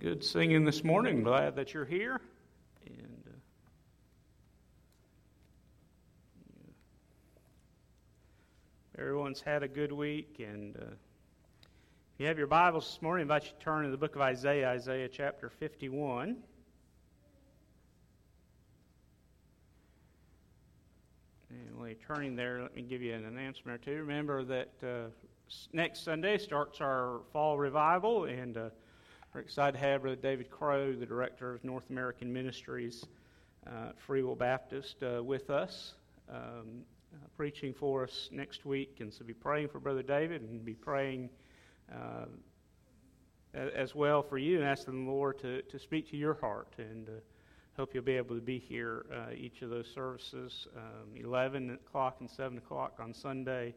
Good singing this morning. Glad that you're here. And uh, everyone's had a good week. And uh, if you have your Bibles this morning, I invite you to turn to the book of Isaiah, Isaiah chapter 51. And while you're turning there, let me give you an announcement or two. Remember that uh, next Sunday starts our fall revival, and uh, we're excited to have Brother David Crowe, the director of North American Ministries, uh, Free Will Baptist, uh, with us, um, uh, preaching for us next week. And so be praying for Brother David and be praying uh, as well for you and asking the Lord to, to speak to your heart. And uh, hope you'll be able to be here uh, each of those services um, 11 o'clock and 7 o'clock on Sunday,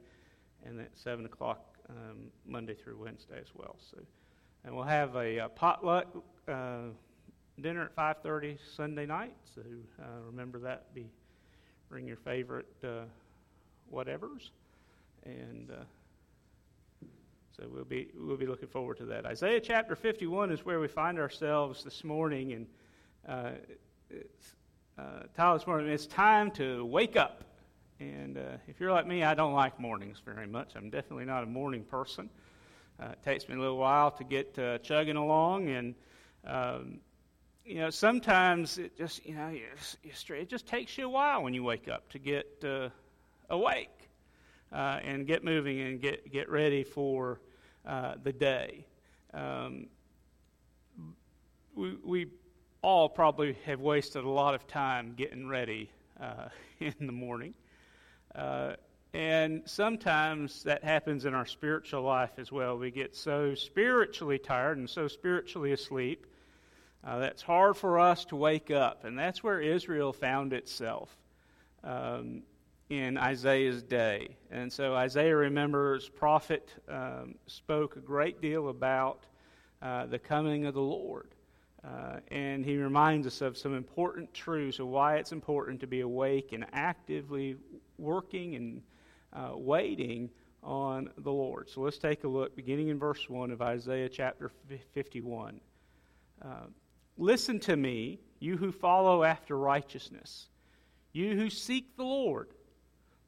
and at 7 o'clock um, Monday through Wednesday as well. So. And we'll have a, a potluck uh, dinner at 5:30 Sunday night. So uh, remember that. Be bring your favorite uh, whatevers, and uh, so we'll be we'll be looking forward to that. Isaiah chapter 51 is where we find ourselves this morning, and uh, it's, uh, this morning it's time to wake up. And uh, if you're like me, I don't like mornings very much. I'm definitely not a morning person. Uh, it takes me a little while to get uh, chugging along, and um, you know sometimes it just you know it just takes you a while when you wake up to get uh, awake uh, and get moving and get get ready for uh, the day. Um, we we all probably have wasted a lot of time getting ready uh, in the morning. And sometimes that happens in our spiritual life as well. We get so spiritually tired and so spiritually asleep uh, that's hard for us to wake up. And that's where Israel found itself um, in Isaiah's day. And so Isaiah remembers, prophet um, spoke a great deal about uh, the coming of the Lord. Uh, and he reminds us of some important truths of why it's important to be awake and actively working and uh, waiting on the Lord. So let's take a look, beginning in verse 1 of Isaiah chapter 51. Uh, Listen to me, you who follow after righteousness, you who seek the Lord.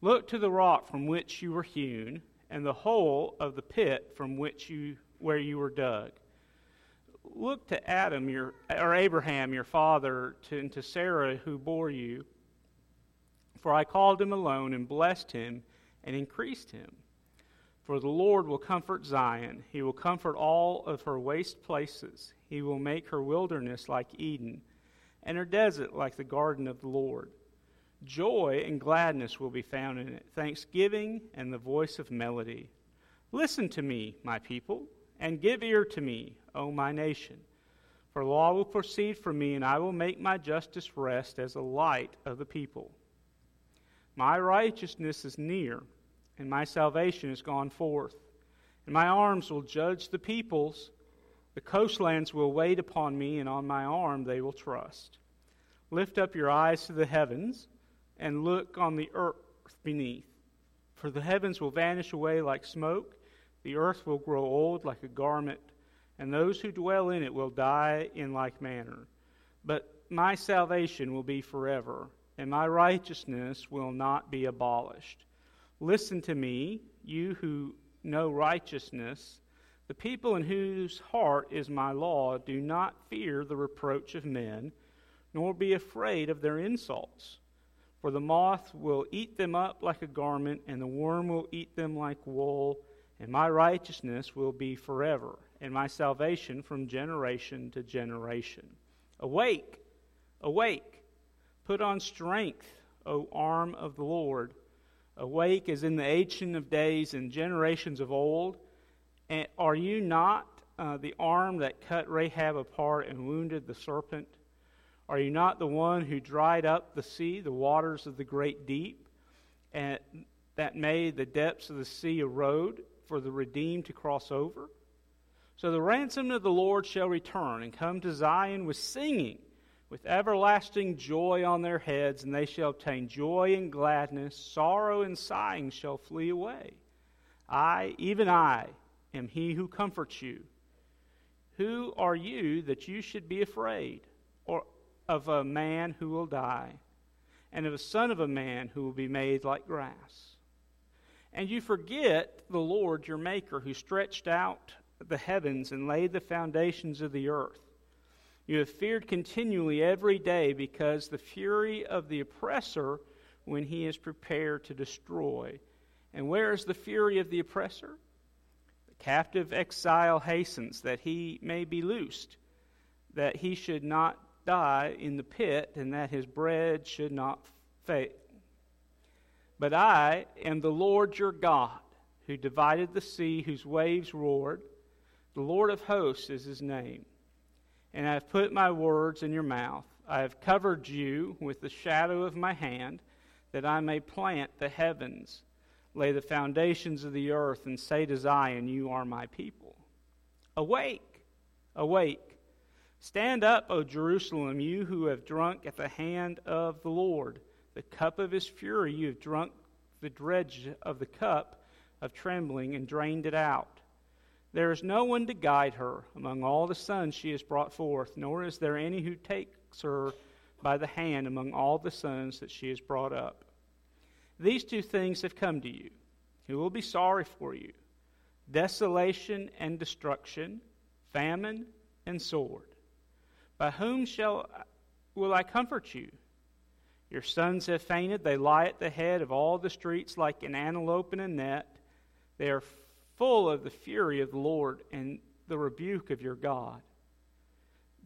Look to the rock from which you were hewn, and the hole of the pit from which you where you were dug. Look to Adam, your or Abraham, your father, to, and to Sarah who bore you. For I called him alone and blessed him and increased him. For the Lord will comfort Zion. He will comfort all of her waste places. He will make her wilderness like Eden, and her desert like the garden of the Lord. Joy and gladness will be found in it, thanksgiving and the voice of melody. Listen to me, my people, and give ear to me, O my nation. For law will proceed from me, and I will make my justice rest as a light of the people. My righteousness is near and my salvation is gone forth. And my arms will judge the peoples. The coastlands will wait upon me, and on my arm they will trust. Lift up your eyes to the heavens, and look on the earth beneath. For the heavens will vanish away like smoke, the earth will grow old like a garment, and those who dwell in it will die in like manner. But my salvation will be forever, and my righteousness will not be abolished. Listen to me, you who know righteousness. The people in whose heart is my law do not fear the reproach of men, nor be afraid of their insults. For the moth will eat them up like a garment, and the worm will eat them like wool, and my righteousness will be forever, and my salvation from generation to generation. Awake, awake, put on strength, O arm of the Lord. Awake as in the ancient of days and generations of old. And are you not uh, the arm that cut Rahab apart and wounded the serpent? Are you not the one who dried up the sea, the waters of the great deep, and that made the depths of the sea a road for the redeemed to cross over? So the ransom of the Lord shall return and come to Zion with singing with everlasting joy on their heads, and they shall obtain joy and gladness. Sorrow and sighing shall flee away. I, even I, am he who comforts you. Who are you that you should be afraid or of a man who will die, and of a son of a man who will be made like grass? And you forget the Lord your Maker, who stretched out the heavens and laid the foundations of the earth. You have feared continually every day because the fury of the oppressor when he is prepared to destroy. And where is the fury of the oppressor? The captive exile hastens that he may be loosed, that he should not die in the pit, and that his bread should not fail. But I am the Lord your God, who divided the sea, whose waves roared. The Lord of hosts is his name. And I have put my words in your mouth. I have covered you with the shadow of my hand, that I may plant the heavens lay the foundations of the earth, and say to Zion, You are my people. Awake, awake. Stand up, O Jerusalem, you who have drunk at the hand of the Lord. The cup of his fury, you have drunk the dredge of the cup of trembling and drained it out. There is no one to guide her among all the sons she has brought forth, nor is there any who takes her by the hand among all the sons that she has brought up. These two things have come to you. Who will be sorry for you? Desolation and destruction, famine and sword. By whom shall will I comfort you? Your sons have fainted. They lie at the head of all the streets like an antelope in a net. They are full of the fury of the Lord and the rebuke of your God.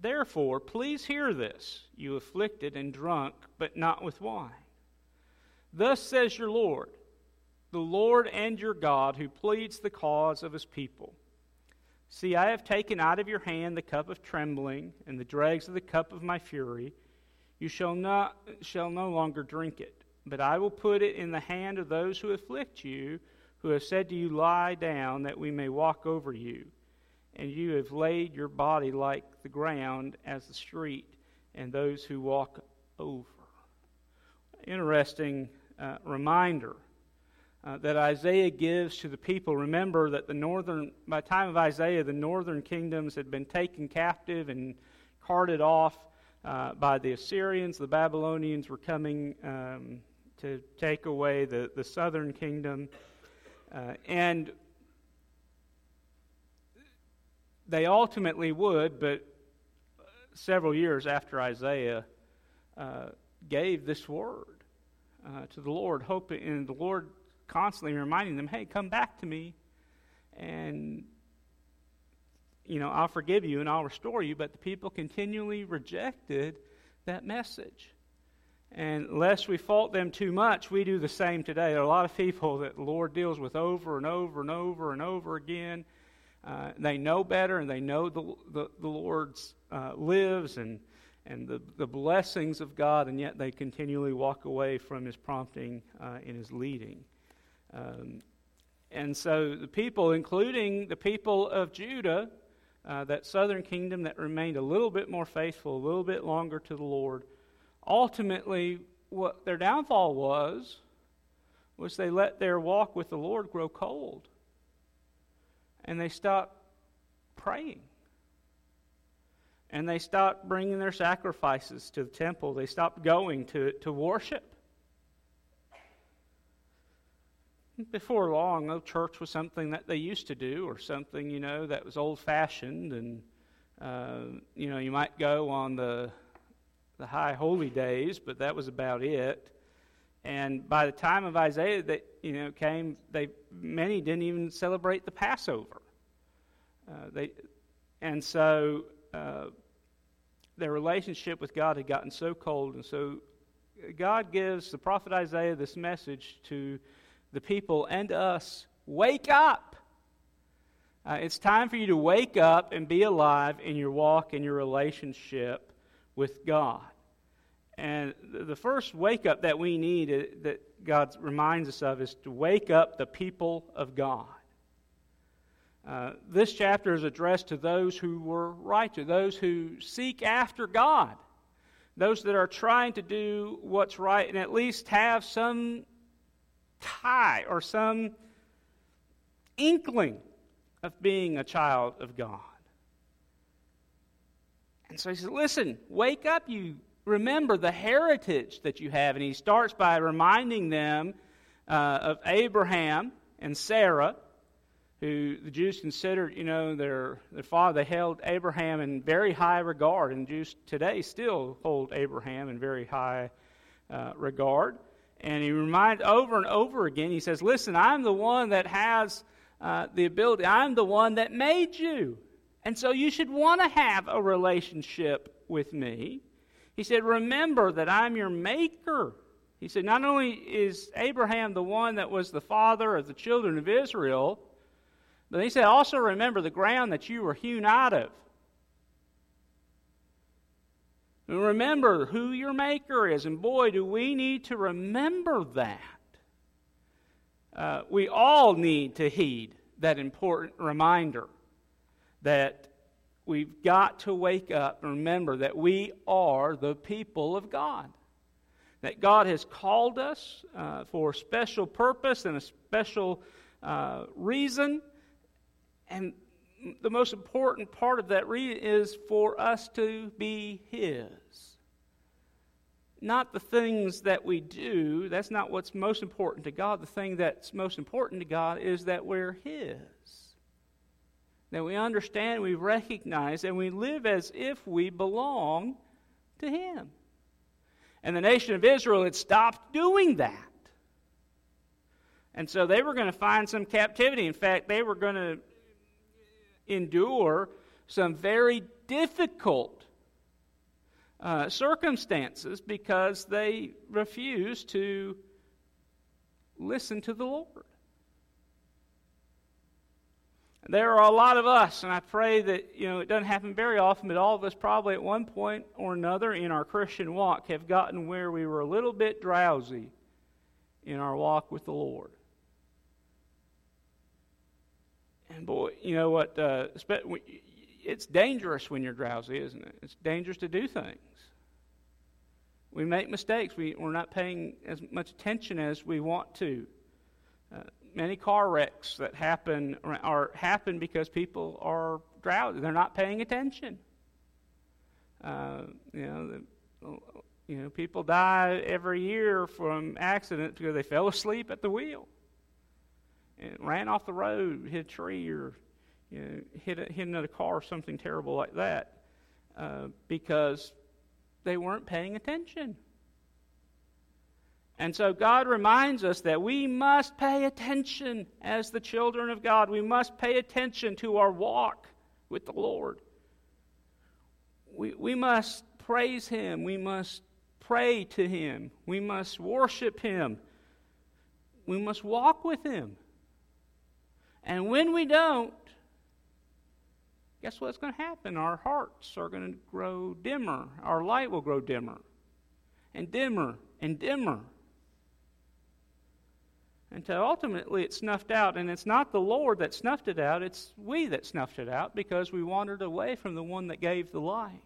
Therefore, please hear this, you afflicted and drunk, but not with wine. Thus says your Lord, the Lord and your God, who pleads the cause of his people. See, I have taken out of your hand the cup of trembling and the dregs of the cup of my fury. You shall, not, shall no longer drink it, but I will put it in the hand of those who afflict you, who have said to you, Lie down, that we may walk over you. And you have laid your body like the ground as the street, and those who walk over interesting uh, reminder uh, that Isaiah gives to the people. Remember that the northern, by the time of Isaiah, the northern kingdoms had been taken captive and carted off uh, by the Assyrians. The Babylonians were coming um, to take away the, the southern kingdom. Uh, and they ultimately would, but several years after Isaiah uh, gave this word uh, to the Lord, hoping, and the Lord constantly reminding them, hey, come back to me, and, you know, I'll forgive you and I'll restore you. But the people continually rejected that message. And lest we fault them too much, we do the same today. There are a lot of people that the Lord deals with over and over and over and over again. Uh, they know better and they know the, the, the Lord uh, lives and and the, the blessings of God, and yet they continually walk away from his prompting uh, and his leading. Um, and so the people, including the people of Judah, uh, that southern kingdom that remained a little bit more faithful, a little bit longer to the Lord, ultimately, what their downfall was, was they let their walk with the Lord grow cold. And they stopped praying. And they stopped bringing their sacrifices to the temple. They stopped going to, to worship. Before long, the church was something that they used to do, or something, you know, that was old fashioned. And, uh, you know, you might go on the, the high holy days, but that was about it. And by the time of Isaiah that you know came, they many didn't even celebrate the Passover. Uh, they, and so uh, their relationship with God had gotten so cold. And so God gives the prophet Isaiah this message to the people and us wake up. Uh, it's time for you to wake up and be alive in your walk and your relationship with God. And the first wake up that we need, uh, that God reminds us of, is to wake up the people of God. Uh, this chapter is addressed to those who were righteous, those who seek after God, those that are trying to do what's right and at least have some tie or some inkling of being a child of God. And so he says, Listen, wake up, you remember the heritage that you have. And he starts by reminding them uh, of Abraham and Sarah, who the Jews considered, you know, their, their father. They held Abraham in very high regard, and Jews today still hold Abraham in very high uh, regard. And he reminds over and over again, he says, Listen, I'm the one that has uh, the ability, I'm the one that made you. And so you should want to have a relationship with me. He said, Remember that I'm your maker. He said, Not only is Abraham the one that was the father of the children of Israel, but he said, Also remember the ground that you were hewn out of. And remember who your maker is. And boy, do we need to remember that. Uh, we all need to heed that important reminder that we've got to wake up and remember that we are the people of God. That God has called us uh, for a special purpose and a special uh, reason. And the most important part of that reason is for us to be His. Not the things that we do, that's not what's most important to God. The thing that's most important to God is that we're His. That we understand, we recognize, and we live as if we belong to Him. And the nation of Israel had stopped doing that. And so they were going to find some captivity. In fact, they were going to endure some very difficult uh, circumstances because they refused to listen to the Lord. There are a lot of us, and I pray that you know it doesn't happen very often, but all of us probably at one point or another in our Christian walk have gotten where we were a little bit drowsy in our walk with the Lord. And boy, you know what? Uh, it's dangerous when you're drowsy, isn't it? It's dangerous to do things. We make mistakes. We, we're not paying as much attention as we want to. Uh, many car wrecks that happen are happen because people are drowsy. They're not paying attention. Uh, you know, the, you know, people die every year from accidents because they fell asleep at the wheel and ran off the road, hit a tree, or you know, hit, a, hit another car or something terrible like that uh, because they weren't paying attention. And so God reminds us that we must pay attention as the children of God. We must pay attention to our walk with the Lord. We, we must praise Him. We must pray to Him. We must worship Him. We must walk with Him. And when we don't, guess what's going to happen? Our hearts are going to grow dimmer. Our light will grow dimmer and dimmer and dimmer. Until ultimately it's snuffed out. And it's not the Lord that snuffed it out, it's we that snuffed it out because we wandered away from the one that gave the light.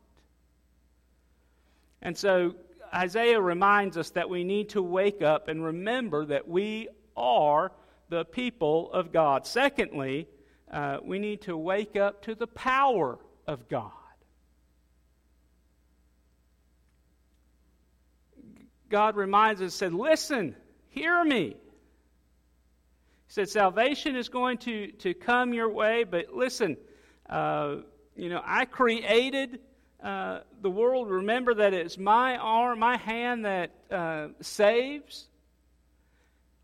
And so Isaiah reminds us that we need to wake up and remember that we are the people of God. Secondly, uh, we need to wake up to the power of God. God reminds us, said, Listen, hear me. Said, Salvation is going to, to come your way, but listen, uh, you know, I created uh, the world. Remember that it's my arm, my hand that uh, saves.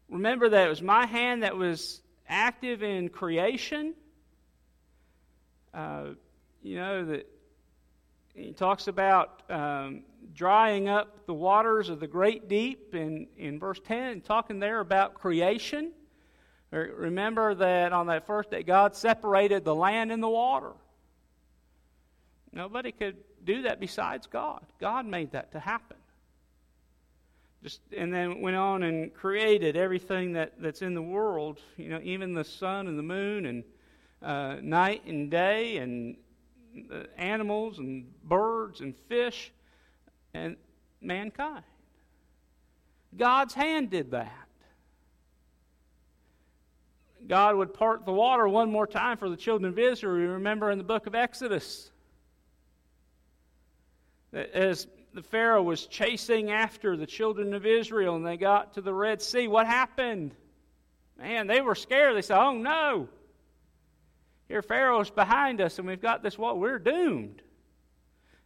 Remember that it was my hand that was active in creation. Uh, you know, that he talks about um, drying up the waters of the great deep in, in verse 10, talking there about creation. Remember that on that first day, God separated the land and the water. Nobody could do that besides God. God made that to happen. Just, and then went on and created everything that, that's in the world, you know, even the sun and the moon and uh, night and day and animals and birds and fish and mankind. God's hand did that. God would part the water one more time for the children of Israel. You remember in the book of Exodus. As the Pharaoh was chasing after the children of Israel and they got to the Red Sea, what happened? Man, they were scared. They said, Oh no. Here Pharaoh's behind us and we've got this wall. We're doomed.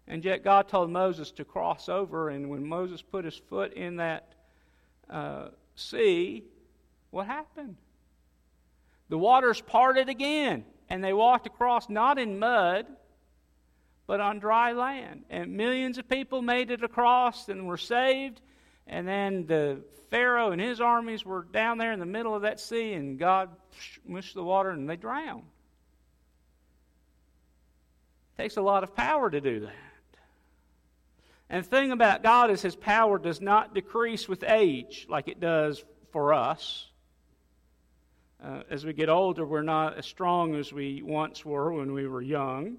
And yet God told Moses to cross over, and when Moses put his foot in that uh, sea, what happened? The waters parted again, and they walked across not in mud, but on dry land. And millions of people made it across and were saved. And then the Pharaoh and his armies were down there in the middle of that sea, and God mushed the water and they drowned. It takes a lot of power to do that. And the thing about God is his power does not decrease with age like it does for us. Uh, as we get older, we're not as strong as we once were when we were young.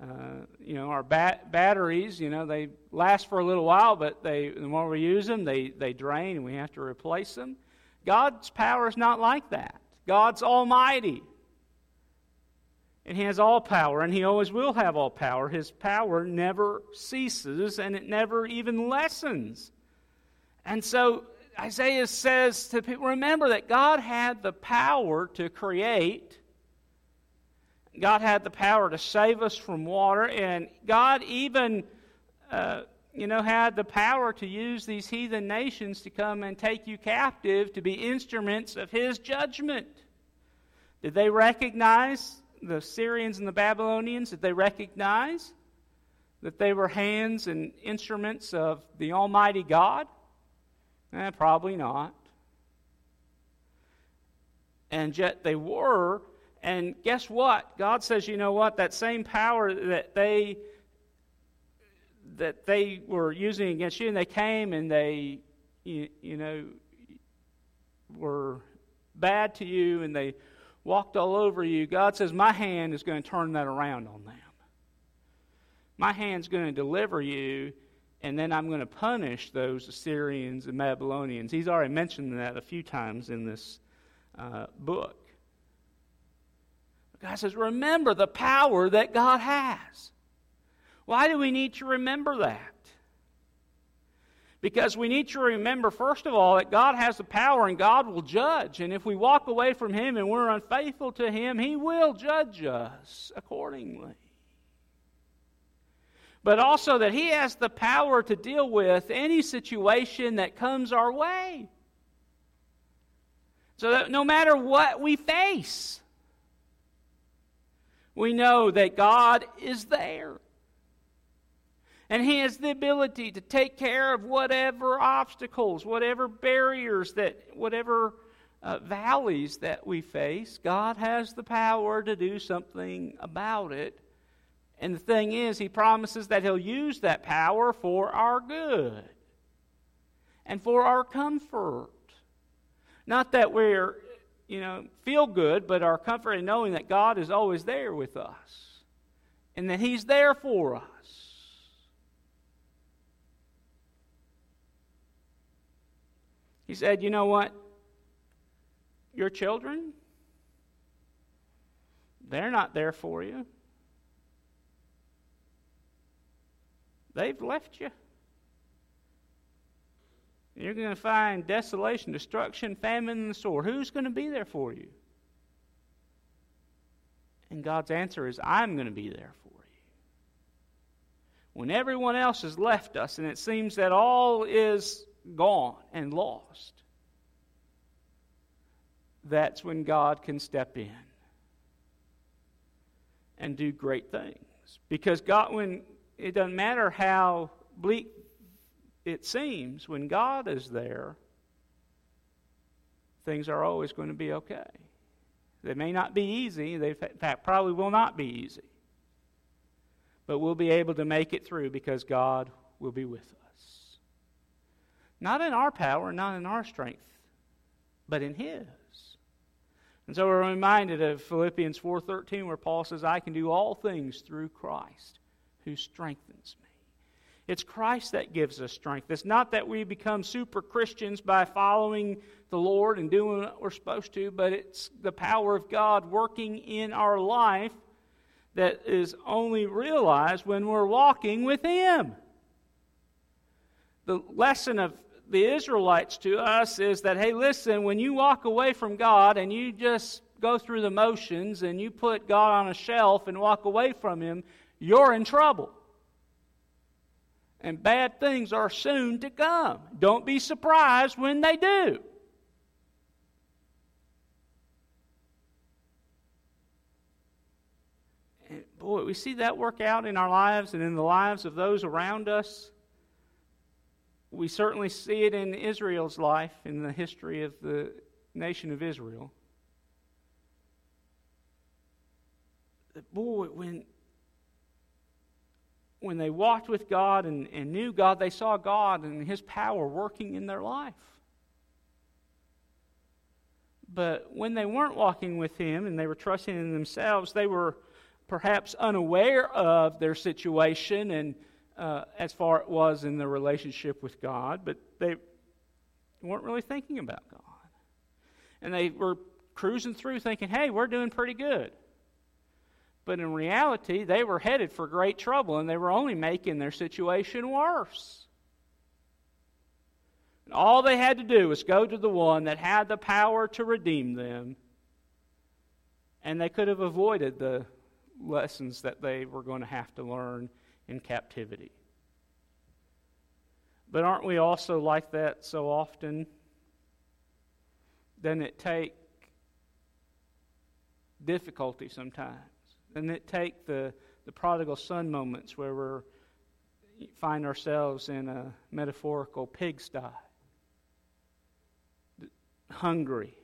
Uh, you know, our bat- batteries, you know, they last for a little while, but they, the more we use them, they, they drain and we have to replace them. God's power is not like that. God's almighty. And he has all power, and he always will have all power. His power never ceases, and it never even lessens. And so Isaiah says to people remember that God had the power to create, God had the power to save us from water, and God even. Uh, you know, had the power to use these heathen nations to come and take you captive to be instruments of his judgment. Did they recognize the Syrians and the Babylonians, did they recognize that they were hands and instruments of the Almighty God? Eh, probably not. And yet they were. And guess what? God says, you know what? That same power that they that they were using against you, and they came and they, you, you know, were bad to you, and they walked all over you, God says, My hand is going to turn that around on them. My hand's going to deliver you, and then I'm going to punish those Assyrians and Babylonians. He's already mentioned that a few times in this uh, book. God says, Remember the power that God has. Why do we need to remember that? Because we need to remember, first of all, that God has the power and God will judge. And if we walk away from Him and we're unfaithful to Him, He will judge us accordingly. But also that He has the power to deal with any situation that comes our way. So that no matter what we face, we know that God is there. And He has the ability to take care of whatever obstacles, whatever barriers, that whatever uh, valleys that we face. God has the power to do something about it. And the thing is, He promises that He'll use that power for our good and for our comfort. Not that we're, you know, feel good, but our comfort in knowing that God is always there with us and that He's there for us. He said, You know what? Your children, they're not there for you. They've left you. You're going to find desolation, destruction, famine, and the sword. Who's going to be there for you? And God's answer is, I'm going to be there for you. When everyone else has left us and it seems that all is gone and lost, that's when God can step in and do great things. Because God, when it doesn't matter how bleak it seems, when God is there, things are always going to be okay. They may not be easy, they, in fact, probably will not be easy. But we'll be able to make it through because God will be with us. Not in our power, not in our strength, but in His. And so we're reminded of Philippians 4:13 where Paul says I can do all things through Christ who strengthens me. It's Christ that gives us strength. It's not that we become super Christians by following the Lord and doing what we're supposed to, but it's the power of God working in our life that is only realized when we're walking with Him. the lesson of the Israelites to us is that, hey, listen, when you walk away from God and you just go through the motions and you put God on a shelf and walk away from Him, you're in trouble. And bad things are soon to come. Don't be surprised when they do. And boy, we see that work out in our lives and in the lives of those around us. We certainly see it in Israel's life, in the history of the nation of Israel. Boy, when, when they walked with God and, and knew God, they saw God and His power working in their life. But when they weren't walking with Him and they were trusting in themselves, they were perhaps unaware of their situation and uh, as far it was in their relationship with God, but they weren't really thinking about God. And they were cruising through thinking, hey, we're doing pretty good. But in reality, they were headed for great trouble and they were only making their situation worse. And all they had to do was go to the one that had the power to redeem them, and they could have avoided the lessons that they were going to have to learn in captivity. But aren't we also like that so often? Doesn't it take difficulty sometimes? Doesn't it take the, the prodigal son moments where we find ourselves in a metaphorical pigsty, hungry?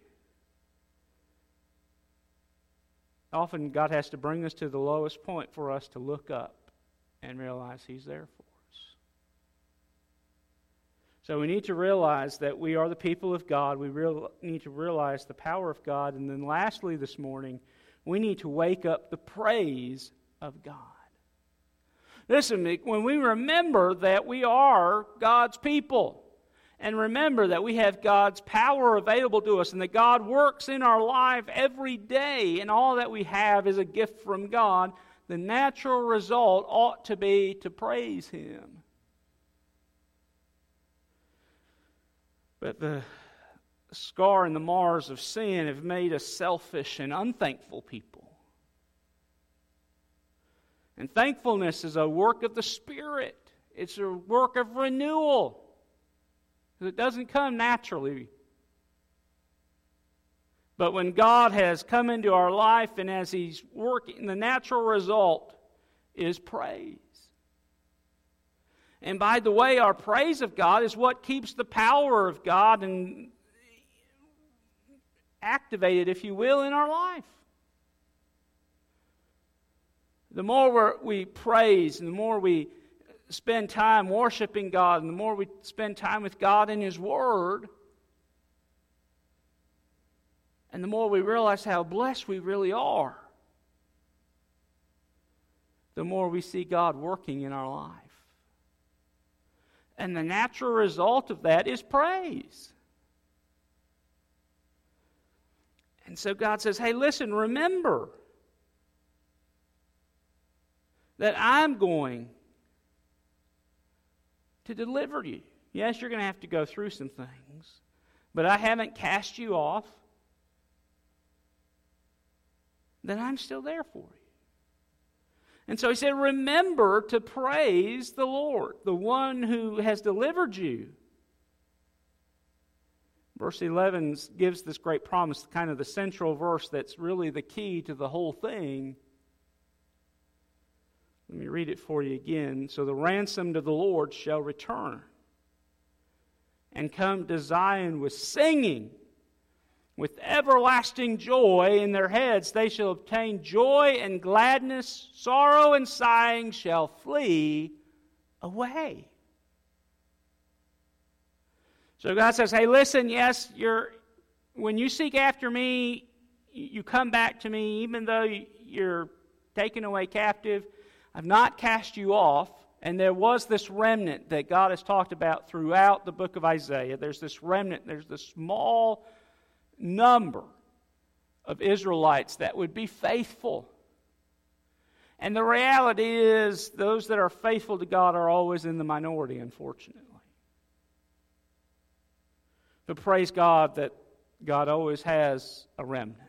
Often God has to bring us to the lowest point for us to look up and realize He's there for us. So we need to realize that we are the people of God. We real, need to realize the power of God. And then, lastly, this morning, we need to wake up the praise of God. Listen, when we remember that we are God's people, and remember that we have God's power available to us and that God works in our life every day, and all that we have is a gift from God, the natural result ought to be to praise Him. But the scar and the mars of sin have made us selfish and unthankful people. And thankfulness is a work of the Spirit, it's a work of renewal. It doesn't come naturally. But when God has come into our life and as He's working, the natural result is praise. And by the way, our praise of God is what keeps the power of God and activated, if you will, in our life. The more we praise and the more we spend time worshiping God and the more we spend time with God in His Word, and the more we realize how blessed we really are, the more we see God working in our life. And the natural result of that is praise. And so God says, hey, listen, remember that I'm going to deliver you. Yes, you're going to have to go through some things, but I haven't cast you off. Then I'm still there for you. And so he said, Remember to praise the Lord, the one who has delivered you Verse 11 gives this great promise, kind of the central verse that's really the key to the whole thing. Let me read it for you again. So the ransomed of the Lord shall return and come to Zion with singing, with everlasting joy in their heads. They shall obtain joy and gladness, sorrow and sighing shall flee away. So God says, hey, listen, yes, you're, when you seek after me, you come back to me, even though you're taken away captive. I've not cast you off. And there was this remnant that God has talked about throughout the book of Isaiah. There's this remnant, there's this small number of Israelites that would be faithful. And the reality is, those that are faithful to God are always in the minority, unfortunately. But praise God that God always has a remnant.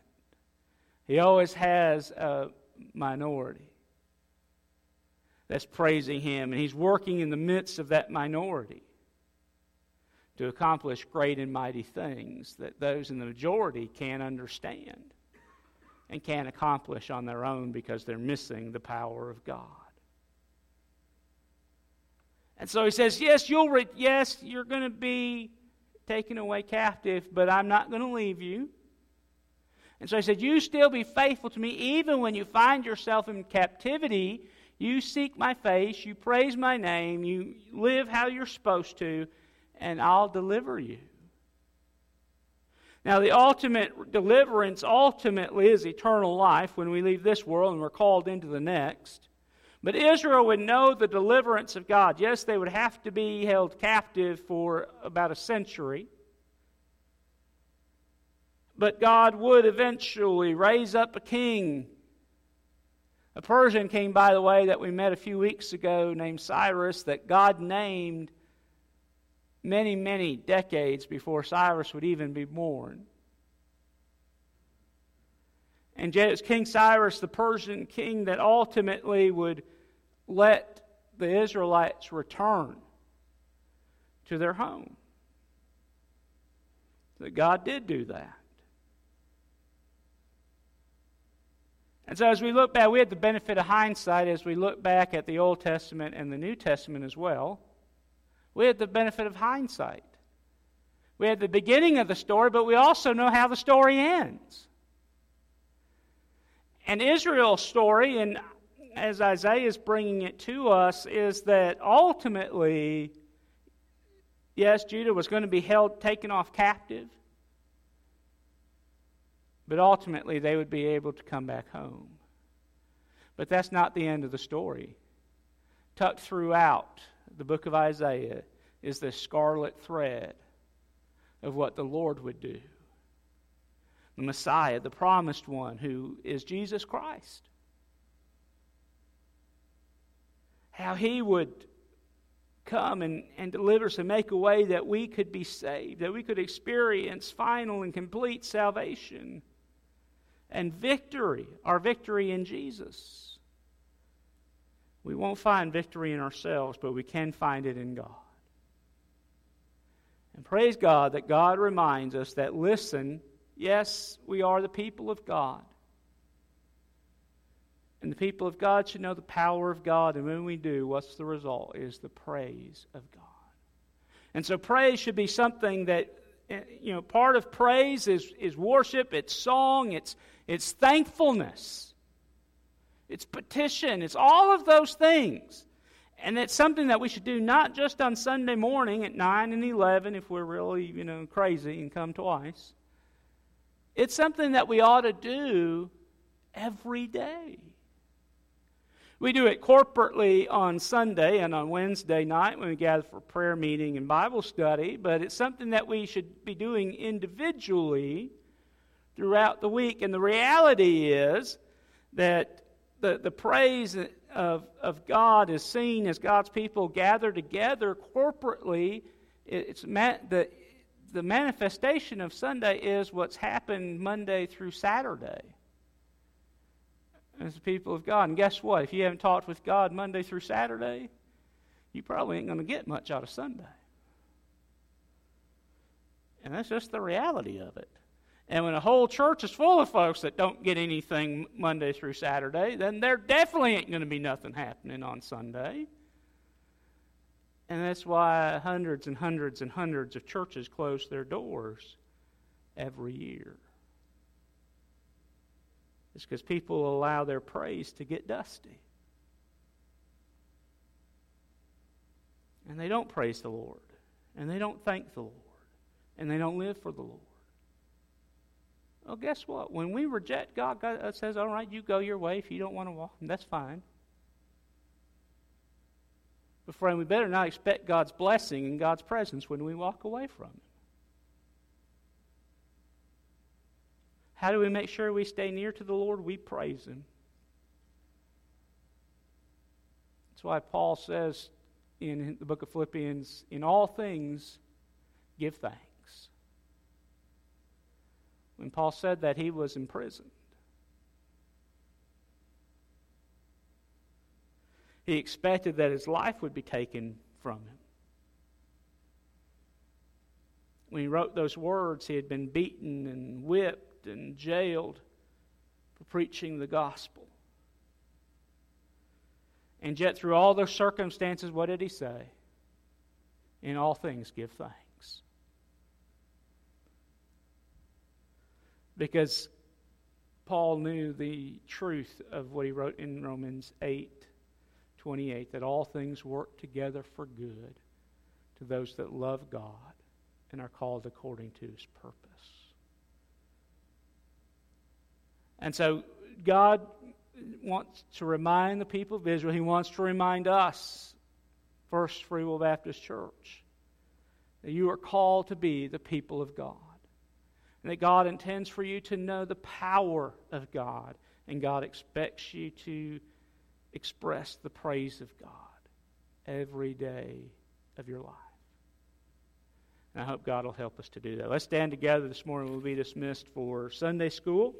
He always has a minority that's praising Him, and He's working in the midst of that minority to accomplish great and mighty things that those in the majority can't understand and can't accomplish on their own because they're missing the power of God. And so he says, "Yes, you'll re- yes, you're going to be taken away captive, but I'm not going to leave you." And so he said, "You still be faithful to me even when you find yourself in captivity. You seek my face, you praise my name, you live how you're supposed to, and I'll deliver you." Now, the ultimate deliverance ultimately is eternal life when we leave this world and we're called into the next. But Israel would know the deliverance of God. Yes, they would have to be held captive for about a century. But God would eventually raise up a king. A Persian king, by the way, that we met a few weeks ago named Cyrus, that God named many, many decades before Cyrus would even be born. And yet it's King Cyrus, the Persian king, that ultimately would let the Israelites return to their home. That God did do that. And so, as we look back, we had the benefit of hindsight as we look back at the Old Testament and the New Testament as well. We had the benefit of hindsight. We had the beginning of the story, but we also know how the story ends. And Israel's story, and as Isaiah is bringing it to us, is that ultimately, yes, Judah was going to be held, taken off captive, but ultimately they would be able to come back home. But that's not the end of the story. Tucked throughout the book of Isaiah is the scarlet thread of what the Lord would do. The Messiah, the promised one, who is Jesus Christ. How he would come and, and deliver us and make a way that we could be saved, that we could experience final and complete salvation and victory, our victory in Jesus. We won't find victory in ourselves, but we can find it in God. And praise God that God reminds us that, listen, yes, we are the people of God. And the people of God should know the power of God. And when we do, what's the result? Is the praise of God. And so praise should be something that, eh, you know, part of praise is, is worship, it's song, it's, it's thankfulness. It's petition. It's all of those things. And it's something that we should do not just on Sunday morning at 9 and 11 if we're really, you know, crazy and come twice. It's something that we ought to do every day. We do it corporately on Sunday and on Wednesday night when we gather for prayer meeting and Bible study, but it's something that we should be doing individually throughout the week. And the reality is that the, the praise of, of God is seen as God's people gather together corporately. It's the, the manifestation of Sunday is what's happened Monday through Saturday as the people of God. And guess what? If you haven't talked with God Monday through Saturday, you probably ain't going to get much out of Sunday. And that's just the reality of it. And when a whole church is full of folks that don't get anything Monday through Saturday, then there definitely ain't going to be nothing happening on Sunday. And that's why hundreds and hundreds and hundreds of churches close their doors every year. It's because people allow their praise to get dusty. And they don't praise the Lord. And they don't thank the Lord. And they don't live for the Lord. Well, guess what? When we reject God, God says, all right, you go your way if you don't want to walk, that's fine. But, friend, we better not expect God's blessing and God's presence when we walk away from Him. How do we make sure we stay near to the Lord? We praise Him. That's why Paul says in the book of Philippians, in all things, give thanks. When Paul said that, he was imprisoned. He expected that his life would be taken from him. When he wrote those words, he had been beaten and whipped and jailed for preaching the gospel. And yet, through all those circumstances, what did he say? In all things, give thanks. Because Paul knew the truth of what he wrote in Romans 8 28 that all things work together for good to those that love God and are called according to his purpose. And so, God wants to remind the people of Israel, He wants to remind us, First Free Will Baptist Church, that you are called to be the people of God. And that God intends for you to know the power of God. And God expects you to express the praise of God every day of your life. And I hope God will help us to do that. Let's stand together this morning. We'll be dismissed for Sunday school.